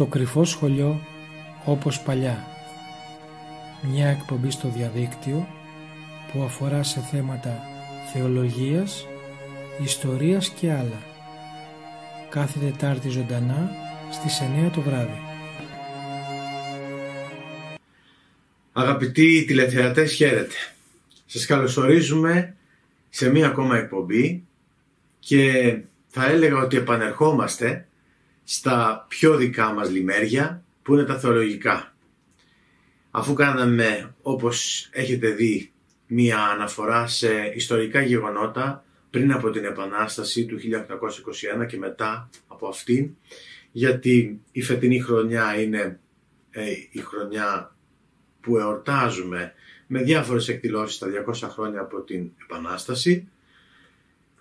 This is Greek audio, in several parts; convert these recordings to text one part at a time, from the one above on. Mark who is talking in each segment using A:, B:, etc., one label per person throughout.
A: Το κρυφό σχολείο όπως παλιά. Μια εκπομπή στο διαδίκτυο που αφορά σε θέματα θεολογίας, ιστορίας και άλλα. Κάθε Τετάρτη ζωντανά στις 9 το βράδυ.
B: Αγαπητοί τηλεθεατές, χαίρετε. Σας καλωσορίζουμε σε μία ακόμα εκπομπή και θα έλεγα ότι επανερχόμαστε στα πιο δικά μας λιμέρια που είναι τα θεολογικά. Αφού κάναμε όπως έχετε δει μία αναφορά σε ιστορικά γεγονότα πριν από την Επανάσταση του 1821 και μετά από αυτήν γιατί η φετινή χρονιά είναι ε, η χρονιά που εορτάζουμε με διάφορες εκδηλώσεις τα 200 χρόνια από την Επανάσταση.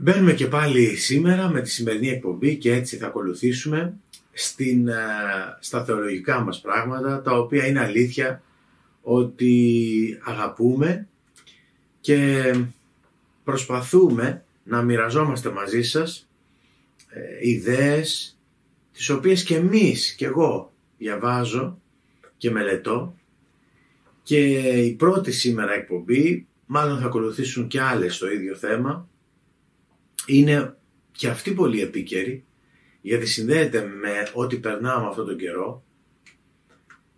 B: Μπαίνουμε και πάλι σήμερα με τη σημερινή εκπομπή και έτσι θα ακολουθήσουμε στην, ε, στα θεολογικά μας πράγματα τα οποία είναι αλήθεια ότι αγαπούμε και προσπαθούμε να μοιραζόμαστε μαζί σας ε, ιδέες τις οποίες και εμείς και εγώ διαβάζω και μελετώ. Και η πρώτη σήμερα εκπομπή, μάλλον θα ακολουθήσουν και άλλες στο ίδιο θέμα, είναι και αυτή πολύ επίκαιρη, γιατί συνδέεται με ό,τι περνάμε αυτόν τον καιρό.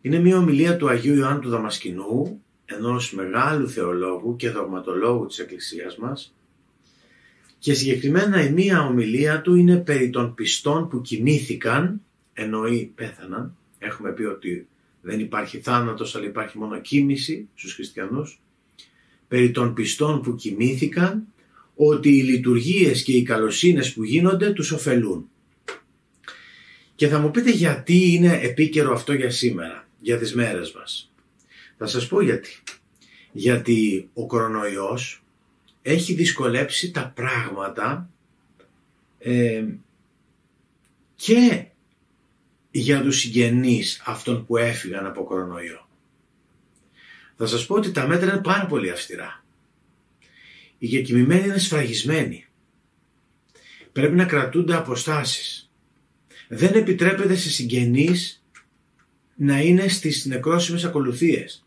B: Είναι μια ομιλία του Αγίου Ιωάννου του Δαμασκηνού, ενός μεγάλου θεολόγου και δογματολόγου της Εκκλησίας μας, και συγκεκριμένα η μία ομιλία του είναι περί των πιστών που κοιμήθηκαν, εννοεί πέθαναν. Έχουμε πει ότι δεν υπάρχει θάνατος αλλά υπάρχει μόνο κίνηση στους χριστιανούς. Περί των πιστών που κοιμήθηκαν ότι οι λειτουργίες και οι καλοσύνες που γίνονται τους ωφελούν. Και θα μου πείτε γιατί είναι επίκαιρο αυτό για σήμερα, για τις μέρες μας. Θα σας πω γιατί. Γιατί ο κορονοϊός έχει δυσκολέψει τα πράγματα ε, και για τους συγγενείς αυτών που έφυγαν από κορονοϊό. Θα σας πω ότι τα μέτρα είναι πάρα πολύ αυστηρά. Οι γεκοιμημένοι είναι σφραγισμένοι. Πρέπει να κρατούνται αποστάσεις. Δεν επιτρέπεται σε συγγενείς να είναι στις νεκρόσιμες ακολουθίες.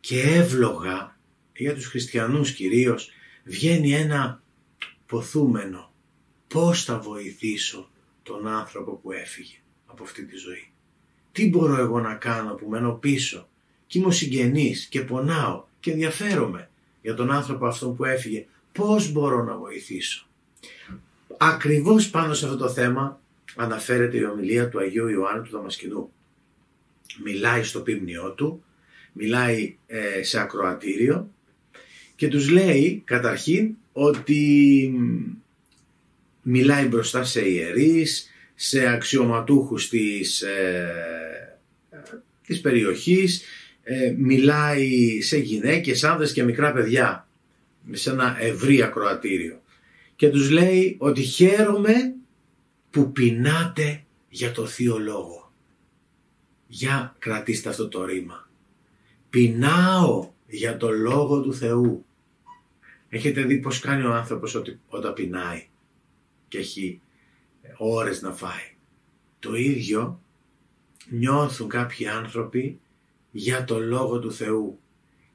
B: Και εύλογα, για τους χριστιανούς κυρίως, βγαίνει ένα ποθούμενο. Πώς θα βοηθήσω τον άνθρωπο που έφυγε από αυτή τη ζωή; Τι μπορώ εγώ να κάνω που μένω πίσω; Και είμαι ο συγγενής και πονάω και ενδιαφέρομαι για τον άνθρωπο αυτό που έφυγε. Πώς μπορώ να βοηθήσω; Ακριβώς πάνω σε αυτό το θέμα αναφέρεται η ομιλία του Αγίου Ιωάννου του Δαμασκηνού. Μιλάει στο πίμνιό του, μιλάει ε, σε ακροατήριο και τους λέει καταρχήν ότι μιλάει μπροστά σε ιερείς, σε αξιωματούχους της, ε, της περιοχής, ε, μιλάει σε γυναίκες, άνδρες και μικρά παιδιά σε ένα ευρύ ακροατήριο και τους λέει ότι χαίρομαι που πεινάτε για το Θείο Λόγο. Για κρατήστε αυτό το ρήμα. Πεινάω για το Λόγο του Θεού. Έχετε δει πως κάνει ο άνθρωπος όταν πεινάει και έχει ώρες να φάει. Το ίδιο νιώθουν κάποιοι άνθρωποι για το Λόγο του Θεού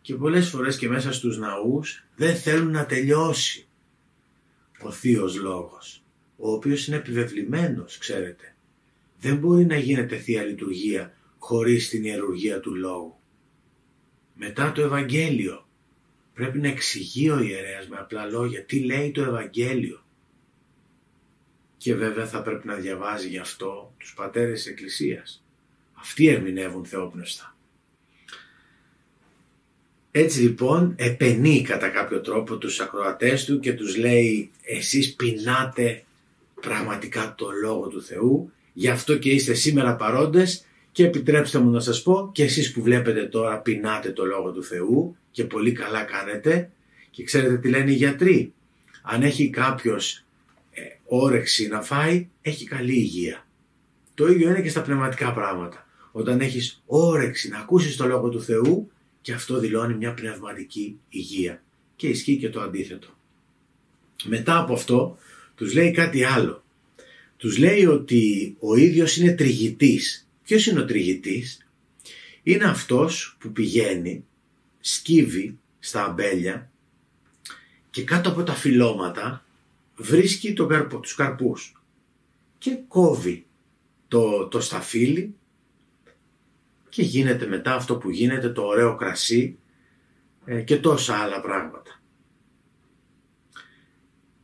B: και πολλές φορές και μέσα στους ναούς δεν θέλουν να τελειώσει ο Θείος Λόγος, ο οποίος είναι επιβεβλημένος, ξέρετε. Δεν μπορεί να γίνεται Θεία Λειτουργία χωρίς την ιερουργία του Λόγου. Μετά το Ευαγγέλιο πρέπει να εξηγεί ο ιερέας με απλά λόγια τι λέει το Ευαγγέλιο και βέβαια θα πρέπει να διαβάζει γι' αυτό τους πατέρες της Εκκλησίας. Αυτοί ερμηνεύουν θεόπνευστα. Έτσι λοιπόν επενεί κατά κάποιο τρόπο τους ακροατές του και τους λέει εσείς πεινάτε πραγματικά το Λόγο του Θεού γι' αυτό και είστε σήμερα παρόντες και επιτρέψτε μου να σας πω και εσείς που βλέπετε τώρα πεινάτε το Λόγο του Θεού και πολύ καλά κάνετε και ξέρετε τι λένε οι γιατροί; Αν έχει κάποιος όρεξη να φάει, έχει καλή υγεία. Το ίδιο είναι και στα πνευματικά πράγματα. Όταν έχεις όρεξη να ακούσεις το Λόγο του Θεού και αυτό δηλώνει μια πνευματική υγεία. Και ισχύει και το αντίθετο. Μετά από αυτό τους λέει κάτι άλλο. τους λέει ότι ο ίδιος είναι τριγητής. Ποιος είναι ο τριγητής; Είναι αυτός που πηγαίνει, σκύβει στα αμπέλια και κάτω από τα φυλώματα βρίσκει τον καρπο, τους καρπούς και κόβει το, το σταφύλι και γίνεται μετά αυτό που γίνεται το ωραίο κρασί ε, και τόσα άλλα πράγματα.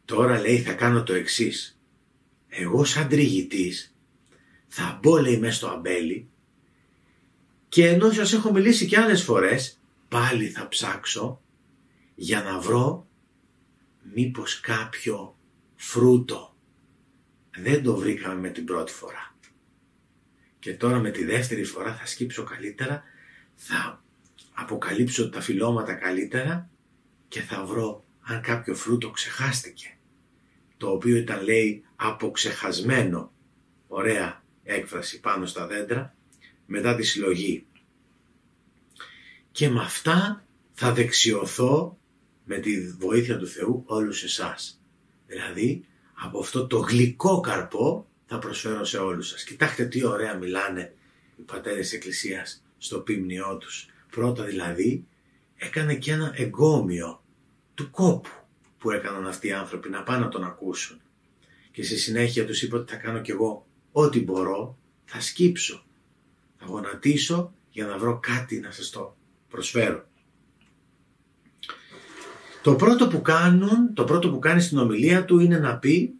B: Τώρα λέει θα κάνω το εξής. Εγώ σαν τριγητής θα μπω λέει μέσα στο αμπέλι και ενώ σας έχω μιλήσει και άλλες φορές πάλι θα ψάξω για να βρω μήπως κάποιο φρούτο. Δεν το βρήκαμε με την πρώτη φορά. Και τώρα με τη δεύτερη φορά θα σκύψω καλύτερα, θα αποκαλύψω τα φυλώματα καλύτερα και θα βρω αν κάποιο φρούτο ξεχάστηκε. Το οποίο ήταν λέει αποξεχασμένο. Ωραία έκφραση πάνω στα δέντρα μετά τη συλλογή. Και με αυτά θα δεξιωθώ με τη βοήθεια του Θεού όλους εσάς. Δηλαδή από αυτό το γλυκό καρπό θα προσφέρω σε όλους σας. Κοιτάξτε τι ωραία μιλάνε οι πατέρες της Εκκλησίας στο πίμνιό τους. Πρώτα δηλαδή έκανε και ένα εγκόμιο του κόπου που έκαναν αυτοί οι άνθρωποι να πάνε να τον ακούσουν. Και στη συνέχεια τους είπε ότι θα κάνω κι εγώ ό,τι μπορώ, θα σκύψω, θα γονατίσω για να βρω κάτι να σας το προσφέρω. Το πρώτο που κάνουν, το πρώτο που κάνει στην ομιλία του είναι να πει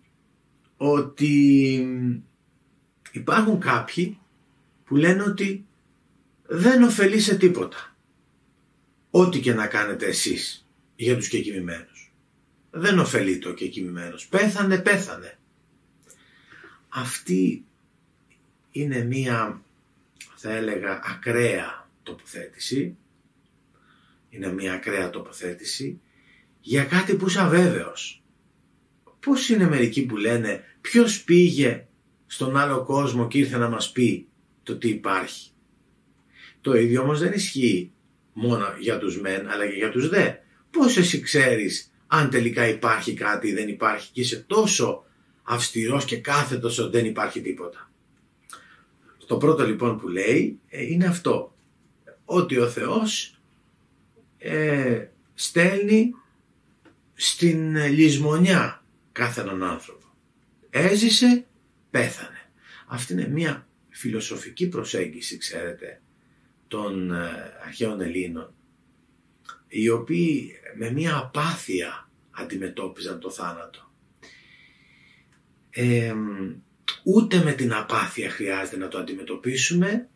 B: ότι υπάρχουν κάποιοι που λένε ότι δεν ωφελεί σε τίποτα. Ό,τι και να κάνετε εσείς για τους κεκοιμημένους. Δεν ωφελεί το κεκοιμημένος. Πέθανε, πέθανε. Αυτή είναι μία, θα έλεγα, ακραία τοποθέτηση. Είναι μία ακραία τοποθέτηση για κάτι που είσαι αβέβαιος. Πώς είναι μερικοί που λένε ποιος πήγε στον άλλο κόσμο και ήρθε να μας πει το τι υπάρχει. Το ίδιο όμως δεν ισχύει μόνο για τους μεν αλλά και για τους δε. Πώς εσύ ξέρεις αν τελικά υπάρχει κάτι ή δεν υπάρχει και είσαι τόσο αυστηρός και κάθετος ότι δεν υπάρχει τίποτα; Το πρώτο λοιπόν που λέει ε, είναι αυτό. Ότι ο Θεός ε, στέλνει στην λησμονιά κάθε έναν άνθρωπο. Έζησε, πέθανε. Αυτή είναι μια φιλοσοφική προσέγγιση, ξέρετε, των ε, αρχαίων Ελλήνων, οι οποίοι με μια απάθεια αντιμετώπιζαν το θάνατο. ούτε με την απάθεια χρειάζεται να το αντιμετωπίσουμε,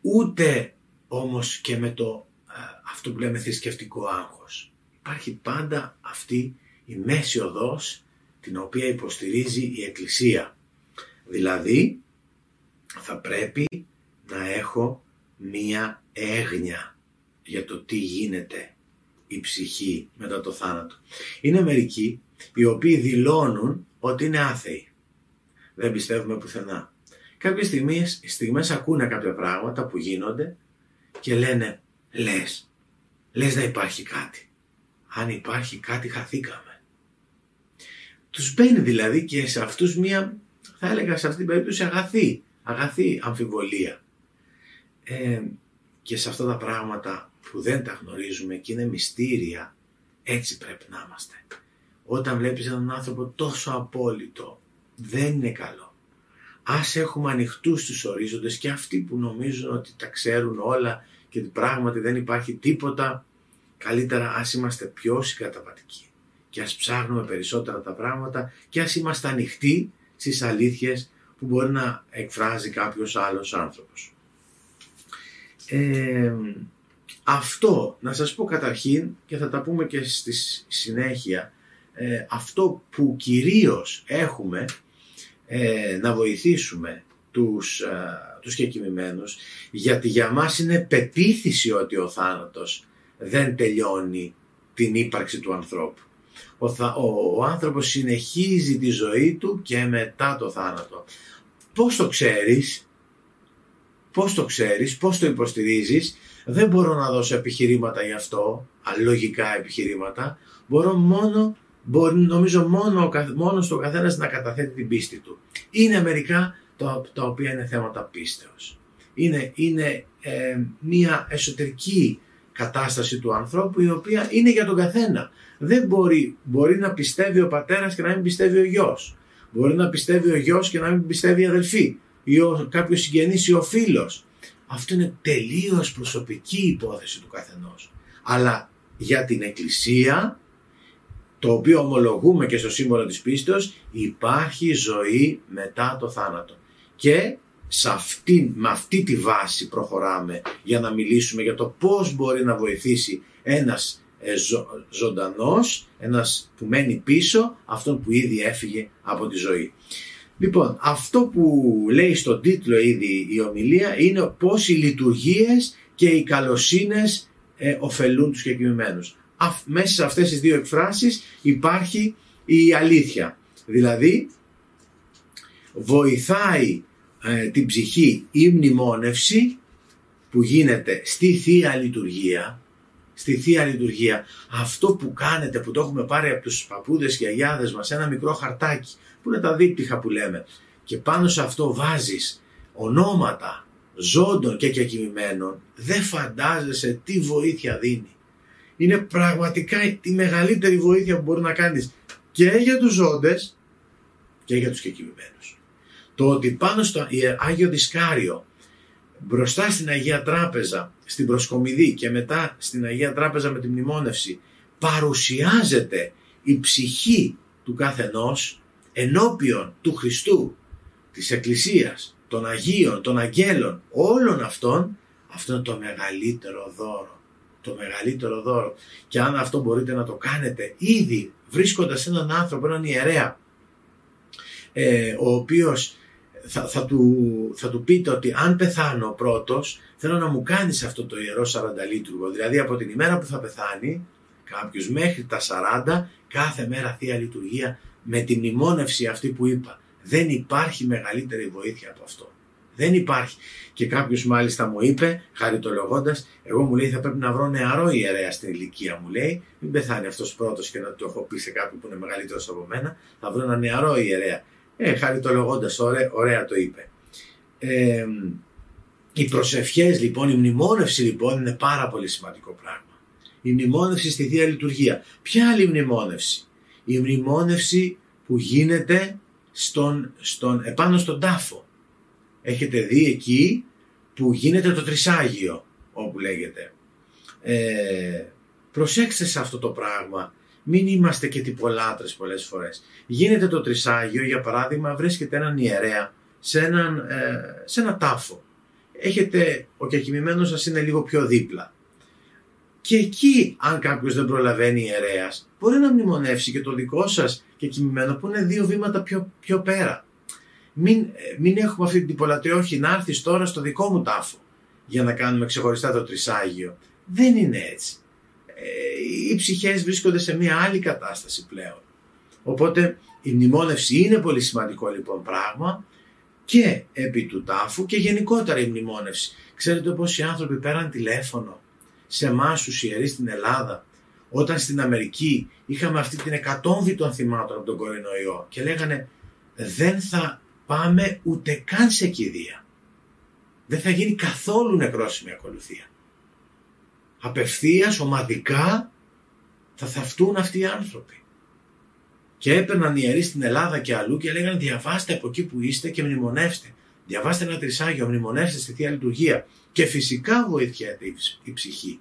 B: ούτε όμως και με το ε, αυτό που λέμε θρησκευτικό άγχος υπάρχει πάντα αυτή η μέση οδός την οποία υποστηρίζει η Εκκλησία. Δηλαδή θα πρέπει να έχω μία έγνοια για το τι γίνεται η ψυχή μετά το θάνατο. Είναι μερικοί οι οποίοι δηλώνουν ότι είναι άθεοι. Δεν πιστεύουμε πουθενά. Κάποιες στιγμές, στιγμές ακούνε κάποια πράγματα που γίνονται και λένε λες, λες να υπάρχει κάτι αν υπάρχει κάτι χαθήκαμε. Τους μπαίνει δηλαδή και σε αυτούς μία, θα έλεγα σε αυτή την περίπτωση αγαθή, αγαθή αμφιβολία. Ε, και σε αυτά τα πράγματα που δεν τα γνωρίζουμε και είναι μυστήρια, έτσι πρέπει να είμαστε. Όταν βλέπεις έναν άνθρωπο τόσο απόλυτο, δεν είναι καλό. Ας έχουμε ανοιχτούς τους ορίζοντες και αυτοί που νομίζουν ότι τα ξέρουν όλα και ότι πράγματι δεν υπάρχει τίποτα Καλύτερα ας είμαστε πιο συγκαταβατικοί και ας ψάχνουμε περισσότερα τα πράγματα και ας είμαστε ανοιχτοί στις αλήθειες που μπορεί να εκφράζει κάποιος άλλος άνθρωπος. Ε, αυτό, να σας πω καταρχήν και θα τα πούμε και στη συνέχεια, ε, αυτό που κυρίως έχουμε ε, να βοηθήσουμε τους, ε, τους γιατί για μας είναι πεποίθηση ότι ο θάνατος δεν τελειώνει την ύπαρξη του ανθρώπου. Ο, ο, ο άνθρωπος συνεχίζει τη ζωή του και μετά το θάνατο. Πώς το ξέρεις, πώς το ξέρεις, πώς το υποστηρίζεις, δεν μπορώ να δώσω επιχειρήματα γι' αυτό, αλογικά επιχειρήματα, μπορώ μόνο μπορεί νομίζω μόνο, μόνος στο καθένας να καταθέτει την πίστη του. Είναι μερικά τα, τα οποία είναι θέματα πίστεως. Είναι, είναι ε, μια εσωτερική κατάσταση του ανθρώπου η οποία είναι για τον καθένα. Δεν μπορεί, μπορεί να πιστεύει ο πατέρας και να μην πιστεύει ο γιος. Μπορεί να πιστεύει ο γιος και να μην πιστεύει η αδελφή ή ο, κάποιος συγγενής ή ο φίλος. Αυτό είναι τελείως προσωπική υπόθεση του καθενός. Αλλά για την Εκκλησία, το οποίο ομολογούμε και στο σύμβολο της πίστεως, υπάρχει ζωή μετά το θάνατο. Και σε αυτή, με αυτή τη βάση προχωράμε για να μιλήσουμε για το πώς μπορεί να βοηθήσει ένας ε, ζω, ζωντανός, ένας που μένει πίσω, αυτόν που ήδη έφυγε από τη ζωή. Λοιπόν, αυτό που λέει στον τίτλο ήδη η ομιλία είναι πώς οι λειτουργίες και οι καλοσύνες ε, ωφελούν τους κεκοιμημένους. Μέσα σε αυτές τις δύο εκφράσεις υπάρχει η αλήθεια. Δηλαδή, βοηθάει ε, την ψυχή η μνημόνευση που γίνεται στη Θεία Λειτουργία, στη Θεία Λειτουργία, αυτό που κάνετε, που το έχουμε πάρει από τους παππούδες και αγιάδες μας, ένα μικρό χαρτάκι, που είναι τα δίπτυχα που λέμε, και πάνω σε αυτό βάζεις ονόματα ζώντων και κεκοιμημένων, δεν φαντάζεσαι τι βοήθεια δίνει. Είναι πραγματικά η μεγαλύτερη βοήθεια που μπορεί να κάνεις και για τους ζώντες και για τους κεκοιμημένους το ότι πάνω στο Άγιο Δισκάριο μπροστά στην Αγία Τράπεζα, στην Προσκομιδή και μετά στην Αγία Τράπεζα με τη μνημόνευση παρουσιάζεται η ψυχή του καθενός ενώπιον του Χριστού, της Εκκλησίας, των Αγίων, των Αγγέλων, όλων αυτών, αυτό είναι το μεγαλύτερο δώρο. Το μεγαλύτερο δώρο. Και αν αυτό μπορείτε να το κάνετε ήδη βρίσκοντας έναν άνθρωπο, έναν ιερέα, ε, ο οποίος θα, θα, του, θα του πείτε ότι αν πεθάνω πρώτος θέλω να μου κάνεις αυτό το ιερό 40 λίτουργο. Δηλαδή από την ημέρα που θα πεθάνει κάποιος μέχρι τα 40 κάθε μέρα Θεία Λειτουργία με τη μνημόνευση αυτή που είπα. Δεν υπάρχει μεγαλύτερη βοήθεια από αυτό. Δεν υπάρχει. Και κάποιος μάλιστα μου είπε, χαριτολογώντας, εγώ μου λέει θα πρέπει να βρω νεαρό ιερέα στην ηλικία μου λέει. Μην πεθάνει αυτός πρώτος και να το έχω πει σε κάποιον που είναι μεγαλύτερος από μένα. Θα βρω ένα νεαρό ιερέα. Ε, χαριτολογώντας, ωραία, ωραία το είπε. Ε, οι προσευχές λοιπόν, η μνημόνευση λοιπόν είναι πάρα πολύ σημαντικό πράγμα. Η μνημόνευση στη Θεία Λειτουργία. Ποια άλλη μνημόνευση; Η μνημόνευση που γίνεται στον, στον, επάνω στον τάφο. Έχετε δει εκεί που γίνεται το τρισάγιο όπου λέγεται. Ε, προσέξτε σε αυτό το πράγμα μην είμαστε και τυπολάτρες πολλές φορές. Γίνεται το τρισάγιο, για παράδειγμα, βρίσκεται έναν ιερέα σε, έναν, ε, σε ένα τάφο. Έχετε, ο κεκοιμημένος σας είναι λίγο πιο δίπλα. Και εκεί, αν κάποιος δεν προλαβαίνει ιερέας, μπορεί να μνημονεύσει και το δικό σας κεκοιμημένο που είναι δύο βήματα πιο, πιο πέρα. Μην, ε, μην έχουμε αυτή την τυπολατρία, όχι να έρθεις τώρα στο δικό μου τάφο για να κάνουμε ξεχωριστά το τρισάγιο. Δεν είναι έτσι. Ε, οι ψυχές βρίσκονται σε μια άλλη κατάσταση πλέον. Οπότε η μνημόνευση είναι πολύ σημαντικό λοιπόν πράγμα και επί του τάφου και γενικότερα η μνημόνευση. Ξέρετε πως οι άνθρωποι πέραν τηλέφωνο σε εμάς τους ιερείς στην Ελλάδα όταν στην Αμερική είχαμε αυτή την εκατόμβη των θυμάτων από τον κορονοϊό και λέγανε δεν θα πάμε ούτε καν σε κηδεία. Δεν θα γίνει καθόλου νεκρόσιμη ακολουθία απευθείας, ομαδικά θα θαυτούν αυτοί οι άνθρωποι. Και έπαιρναν ιερείς στην Ελλάδα και αλλού και λέγανε διαβάστε από εκεί που είστε και μνημονεύστε. Διαβάστε ένα τρισάγιο, μνημονεύστε στη Θεία Λειτουργία. Και φυσικά βοηθιέται η ψυχή.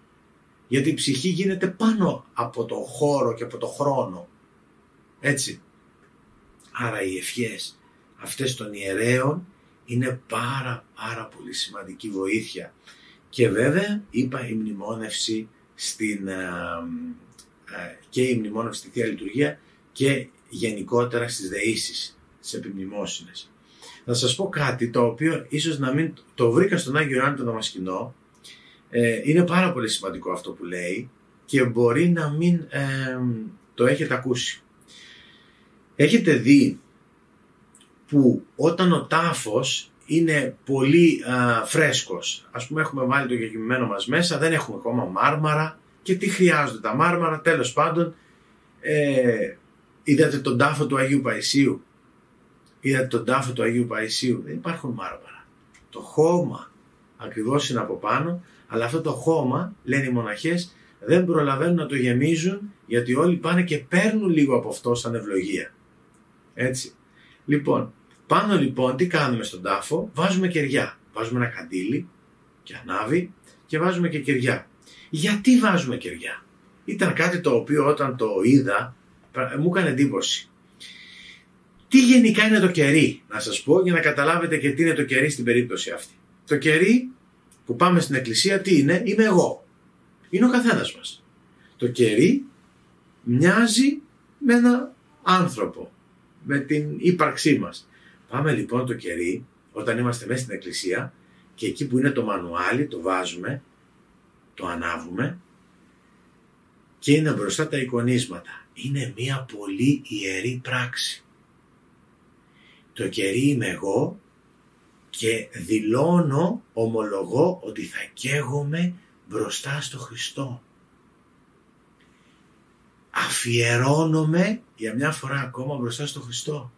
B: Γιατί η ψυχή γίνεται πάνω από το χώρο και από το χρόνο. Έτσι. Άρα οι ευχές αυτές των ιερέων είναι πάρα πάρα πολύ σημαντική βοήθεια. Και βέβαια είπα η μνημόνευση στην, ε, ε, και η μνημόνευση στη Θεία Λειτουργία και γενικότερα στις δεήσεις, στις επιμνημόσυνες. Να σας πω κάτι το οποίο ίσως να μην το βρήκα στον Άγιο Ιωάννη τον Δαμασκηνό. Ε, είναι πάρα πολύ σημαντικό αυτό που λέει και μπορεί να μην το έχετε ακούσει. Έχετε δει που όταν ο τάφος είναι πολύ α, φρέσκος. Ας πούμε έχουμε βάλει το γεγυμμένο μας μέσα, δεν έχουμε ακόμα μάρμαρα και τι χρειάζονται τα μάρμαρα, τέλος πάντων ε, είδατε τον τάφο του Αγίου Παϊσίου; Είδατε τον τάφο του Αγίου Παϊσίου; Δεν υπάρχουν μάρμαρα. Το χώμα ακριβώς είναι από πάνω, αλλά αυτό το χώμα, λένε οι μοναχές, δεν προλαβαίνουν να το γεμίζουν γιατί όλοι πάνε και παίρνουν λίγο από αυτό σαν ευλογία. Έτσι. Λοιπόν, πάνω λοιπόν τι κάνουμε στον τάφο, βάζουμε κεριά. Βάζουμε ένα καντήλι και ανάβει και βάζουμε και κεριά. Γιατί βάζουμε κεριά; Ήταν κάτι το οποίο όταν το είδα μου έκανε εντύπωση. Τι γενικά είναι το κερί, να σας πω, για να καταλάβετε και τι είναι το κερί στην περίπτωση αυτή. Το κερί που πάμε στην εκκλησία τι είναι, είμαι εγώ. Είναι ο καθένας μας. Το κερί μοιάζει με ένα άνθρωπο, με την ύπαρξή μας. Πάμε λοιπόν το κερί, όταν είμαστε μέσα στην εκκλησία και εκεί που είναι το μανουάλι το βάζουμε, το ανάβουμε και είναι μπροστά τα εικονίσματα. Είναι μια πολύ ιερή πράξη. Το κερί είμαι εγώ και δηλώνω, ομολογώ ότι θα καίγομαι μπροστά στο Χριστό. Αφιερώνομαι για μια φορά ακόμα μπροστά στο Χριστό.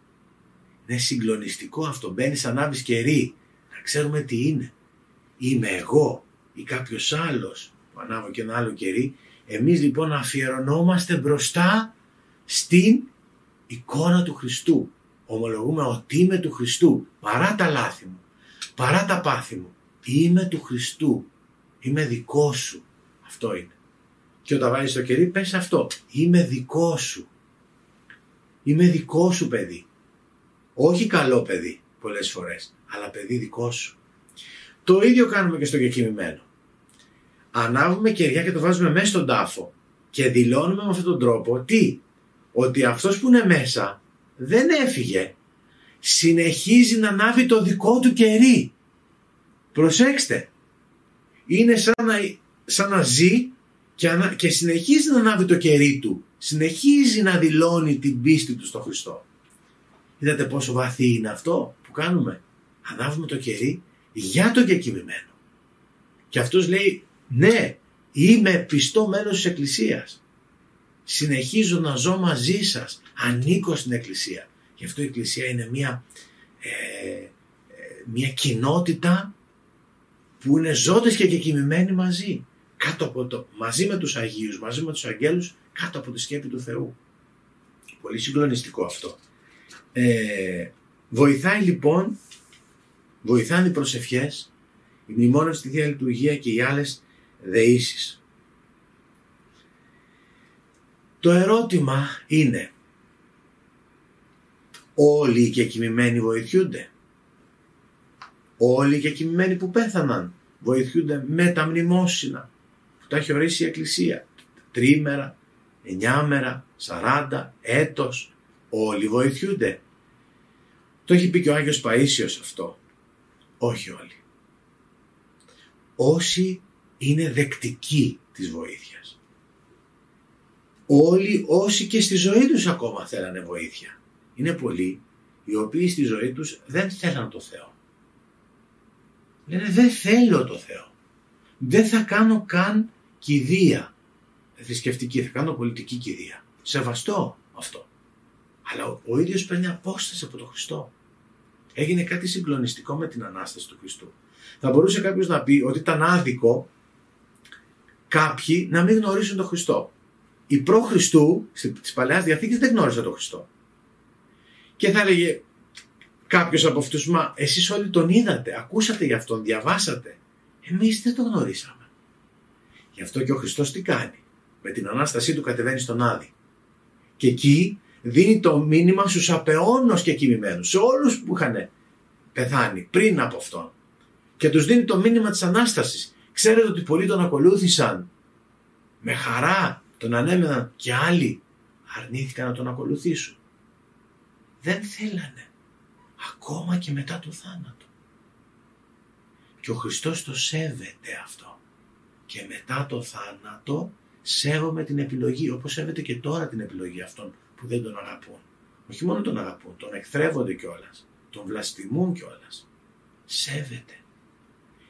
B: Είναι συγκλονιστικό αυτό. Μπαίνει, ανάβει κερί. Να ξέρουμε τι είναι. Είμαι εγώ ή κάποιος άλλος που ανάβω και ένα άλλο κερί. Εμείς λοιπόν αφιερωνόμαστε μπροστά στην εικόνα του Χριστού. Ομολογούμε ότι είμαι του Χριστού. Παρά τα λάθη μου. Παρά τα πάθη μου. Είμαι του Χριστού. Είμαι δικό σου. Αυτό είναι. Και όταν βάζεις το κερί πες αυτό. Είμαι δικό σου. Είμαι δικό σου παιδί. Όχι καλό παιδί πολλές φορές. Αλλά παιδί δικό σου. Το ίδιο κάνουμε και στο κεκοιμημένο. Ανάβουμε κεριά και το βάζουμε μέσα στον τάφο και δηλώνουμε με αυτόν τον τρόπο τι, ότι αυτός που είναι μέσα δεν έφυγε, συνεχίζει να ανάβει το δικό του κερί. Προσέξτε, είναι σαν να, σαν να ζει και, ανα, και συνεχίζει να ανάβει το κερί του, συνεχίζει να δηλώνει την πίστη του στο Χριστό. Είδατε πόσο βαθύ είναι αυτό που κάνουμε; Ανάβουμε το κερί για το κεκοιμημένο. Και αυτός λέει ναι είμαι πιστό μέλος της Εκκλησίας. Συνεχίζω να ζω μαζί σας. Ανήκω στην Εκκλησία. Γι' αυτό η Εκκλησία είναι μια, ε, ε μια κοινότητα που είναι ζώντες και κεκοιμημένοι μαζί. Κάτω από το, μαζί με τους Αγίους, μαζί με τους Αγγέλους, κάτω από τη σκέπη του Θεού. Πολύ συγκλονιστικό αυτό. Ε, βοηθάει λοιπόν βοηθάνε οι προσευχές, η μνημόνευση στη Θεία Λειτουργία και οι άλλες δεήσεις. Το ερώτημα είναι όλοι οι κεκοιμημένοι βοηθούνται; Όλοι οι κεκοιμημένοι που πέθαναν βοηθούνται με τα μνημόσυνα που τα έχει ορίσει η Εκκλησία; Τρίμερα, εννιάμερα, σαράντα, έτος. Όλοι βοηθούνται. Το έχει πει και ο Άγιος Παΐσιος αυτό. Όχι όλοι. Όσοι είναι δεκτικοί της βοήθειας. Όλοι όσοι και στη ζωή τους ακόμα θέλανε βοήθεια. Είναι πολλοί οι οποίοι στη ζωή τους δεν θέλαν το Θεό. Λένε δεν θέλω το Θεό. Δεν θα κάνω καν κηδεία θρησκευτική, θα κάνω πολιτική κηδεία. Σεβαστό αυτό. Αλλά ο, ο ίδιος παίρνει απόσταση από τον Χριστό έγινε κάτι συγκλονιστικό με την Ανάσταση του Χριστού. Θα μπορούσε κάποιος να πει ότι ήταν άδικο κάποιοι να μην γνωρίσουν τον Χριστό. Οι προ-Χριστού της Παλαιάς Διαθήκης δεν γνώρισαν τον Χριστό. Και θα έλεγε κάποιος από αυτούς, μα εσείς όλοι τον είδατε, ακούσατε γι' αυτόν, διαβάσατε. Εμείς δεν τον γνωρίσαμε. Γι' αυτό και ο Χριστός τι κάνει. Με την Ανάστασή του κατεβαίνει στον Άδη. Και εκεί δίνει το μήνυμα στους απεώνος και κοιμημένους, σε όλους που είχαν πεθάνει πριν από αυτό. Και τους δίνει το μήνυμα της Ανάστασης. Ξέρετε ότι πολλοί τον ακολούθησαν με χαρά, τον ανέμεναν και άλλοι αρνήθηκαν να τον ακολουθήσουν. Δεν θέλανε. Ακόμα και μετά το θάνατο. Και ο Χριστός το σέβεται αυτό. Και μετά το θάνατο σέβομαι την επιλογή, όπως σέβεται και τώρα την επιλογή αυτών που δεν τον αγαπούν. Όχι μόνο τον αγαπούν, τον εκθρέφονται κιόλας. Τον βλαστημούν κιόλας. Σέβεται.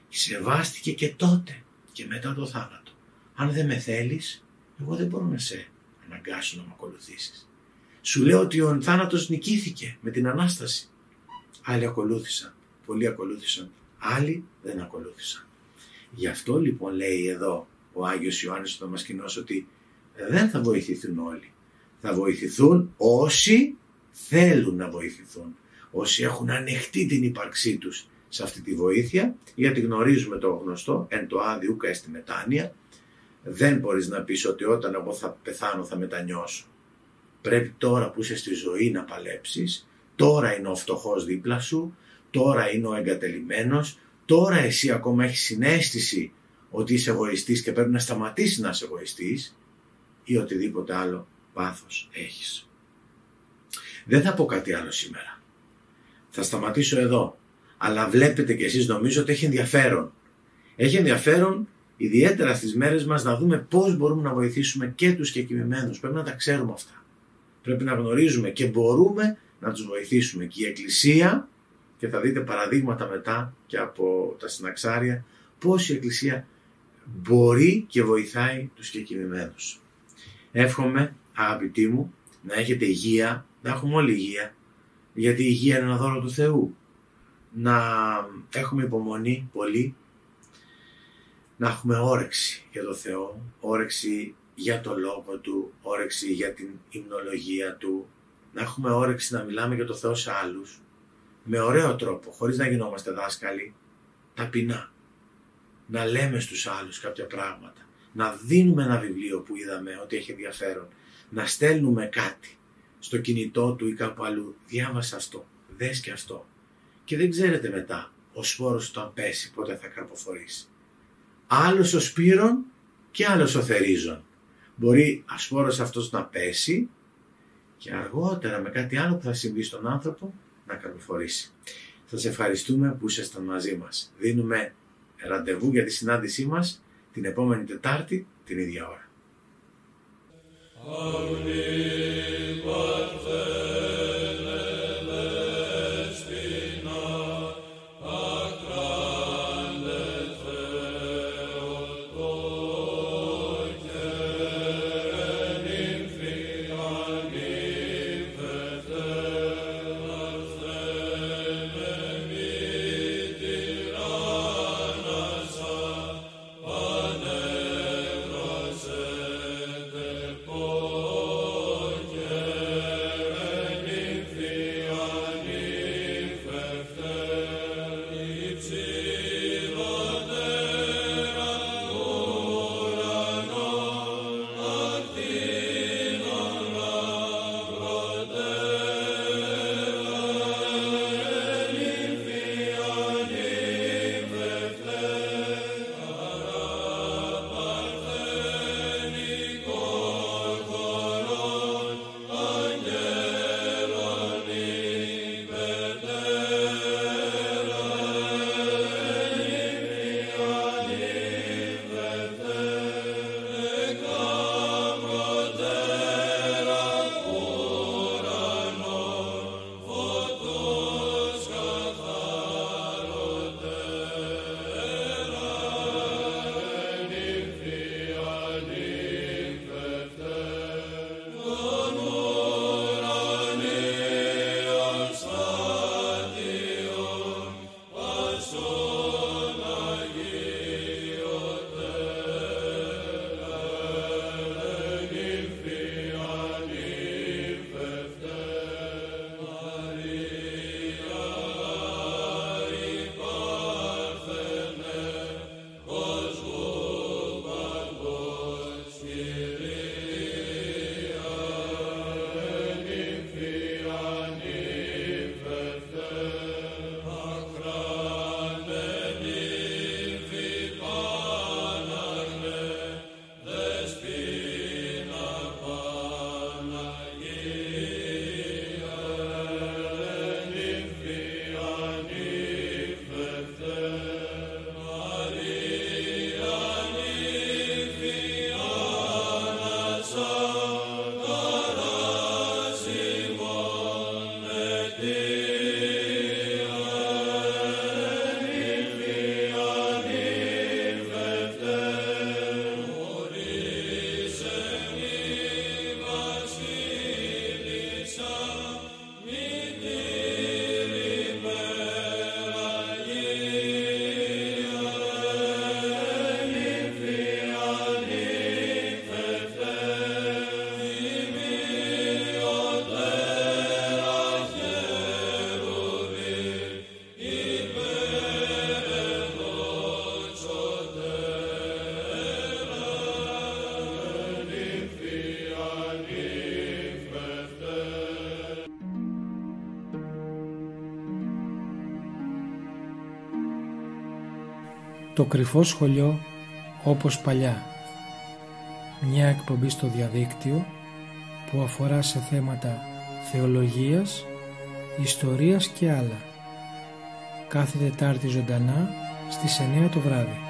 B: Σεβάστηκε και τότε και μετά το θάνατο. Αν δεν με θέλεις, εγώ δεν μπορώ να σε αναγκάσω να με ακολουθήσεις. Σου λέω ότι ο θάνατος νικήθηκε με την Ανάσταση. Άλλοι ακολούθησαν, πολλοί ακολούθησαν, άλλοι δεν ακολούθησαν. Γι' αυτό λοιπόν λέει εδώ ο Άγιος Ιωάννης ο Δαμασκηνός ότι δεν θα βοηθηθούν όλοι. Θα βοηθηθούν όσοι θέλουν να βοηθηθούν. Όσοι έχουν ανοιχτεί την ύπαρξή τους σε αυτή τη βοήθεια, γιατί γνωρίζουμε το γνωστό, εν το άδει ούκα στη μετάνοια, δεν μπορείς να πεις ότι όταν εγώ θα πεθάνω θα μετανιώσω. Πρέπει τώρα που είσαι στη ζωή να παλέψεις, τώρα είναι ο φτωχός δίπλα σου, τώρα είναι ο εγκατελειμμένος, τώρα εσύ ακόμα έχεις συνέστηση ότι είσαι εγωιστής και πρέπει να σταματήσεις να είσαι εγωιστής ή οτιδήποτε άλλο πάθος έχεις. Δεν θα πω κάτι άλλο σήμερα. Θα σταματήσω εδώ. Αλλά βλέπετε κι εσείς νομίζω ότι έχει ενδιαφέρον. Έχει ενδιαφέρον ιδιαίτερα στις μέρες μας να δούμε πώς μπορούμε να βοηθήσουμε και τους κεκοιμημένους. Πρέπει να τα ξέρουμε αυτά. Πρέπει να γνωρίζουμε και μπορούμε να τους βοηθήσουμε. Και η Εκκλησία, και θα δείτε παραδείγματα μετά και από τα συναξάρια, πώς η Εκκλησία μπορεί και βοηθάει τους κεκοιμημένους. Εύχομαι, αγαπητοί μου, να έχετε υγεία, να έχουμε όλη υγεία, γιατί η υγεία είναι ένα δώρο του Θεού. Να έχουμε υπομονή πολύ, να έχουμε όρεξη για το Θεό, όρεξη για το Λόγο Του, όρεξη για την υμνολογία Του, να έχουμε όρεξη να μιλάμε για το Θεό σε άλλους, με ωραίο τρόπο, χωρίς να γινόμαστε δάσκαλοι, ταπεινά. Να λέμε στους άλλους κάποια πράγματα, να δίνουμε ένα βιβλίο που είδαμε ότι έχει ενδιαφέρον, να στέλνουμε κάτι στο κινητό του ή κάπου αλλού, διάβασα αυτό, δες και αυτό. Και δεν ξέρετε μετά, ο σπόρος του αν πέσει πότε θα καρποφορήσει. Άλλος ο σπύρον και άλλος ο θερίζων. Μπορεί ασπόρος αυτός να πέσει και αργότερα με κάτι άλλο που θα συμβεί στον άνθρωπο να καρποφορήσει. Σας ευχαριστούμε που ήσασταν μαζί μας. Δίνουμε ραντεβού για τη συνάντησή μας την επόμενη Τετάρτη την ίδια ώρα. Amen.
A: Το κρυφό σχολείο όπως παλιά. Μια εκπομπή στο διαδίκτυο που αφορά σε θέματα θεολογίας, ιστορίας και άλλα. Κάθε Τετάρτη ζωντανά στις 9 το βράδυ.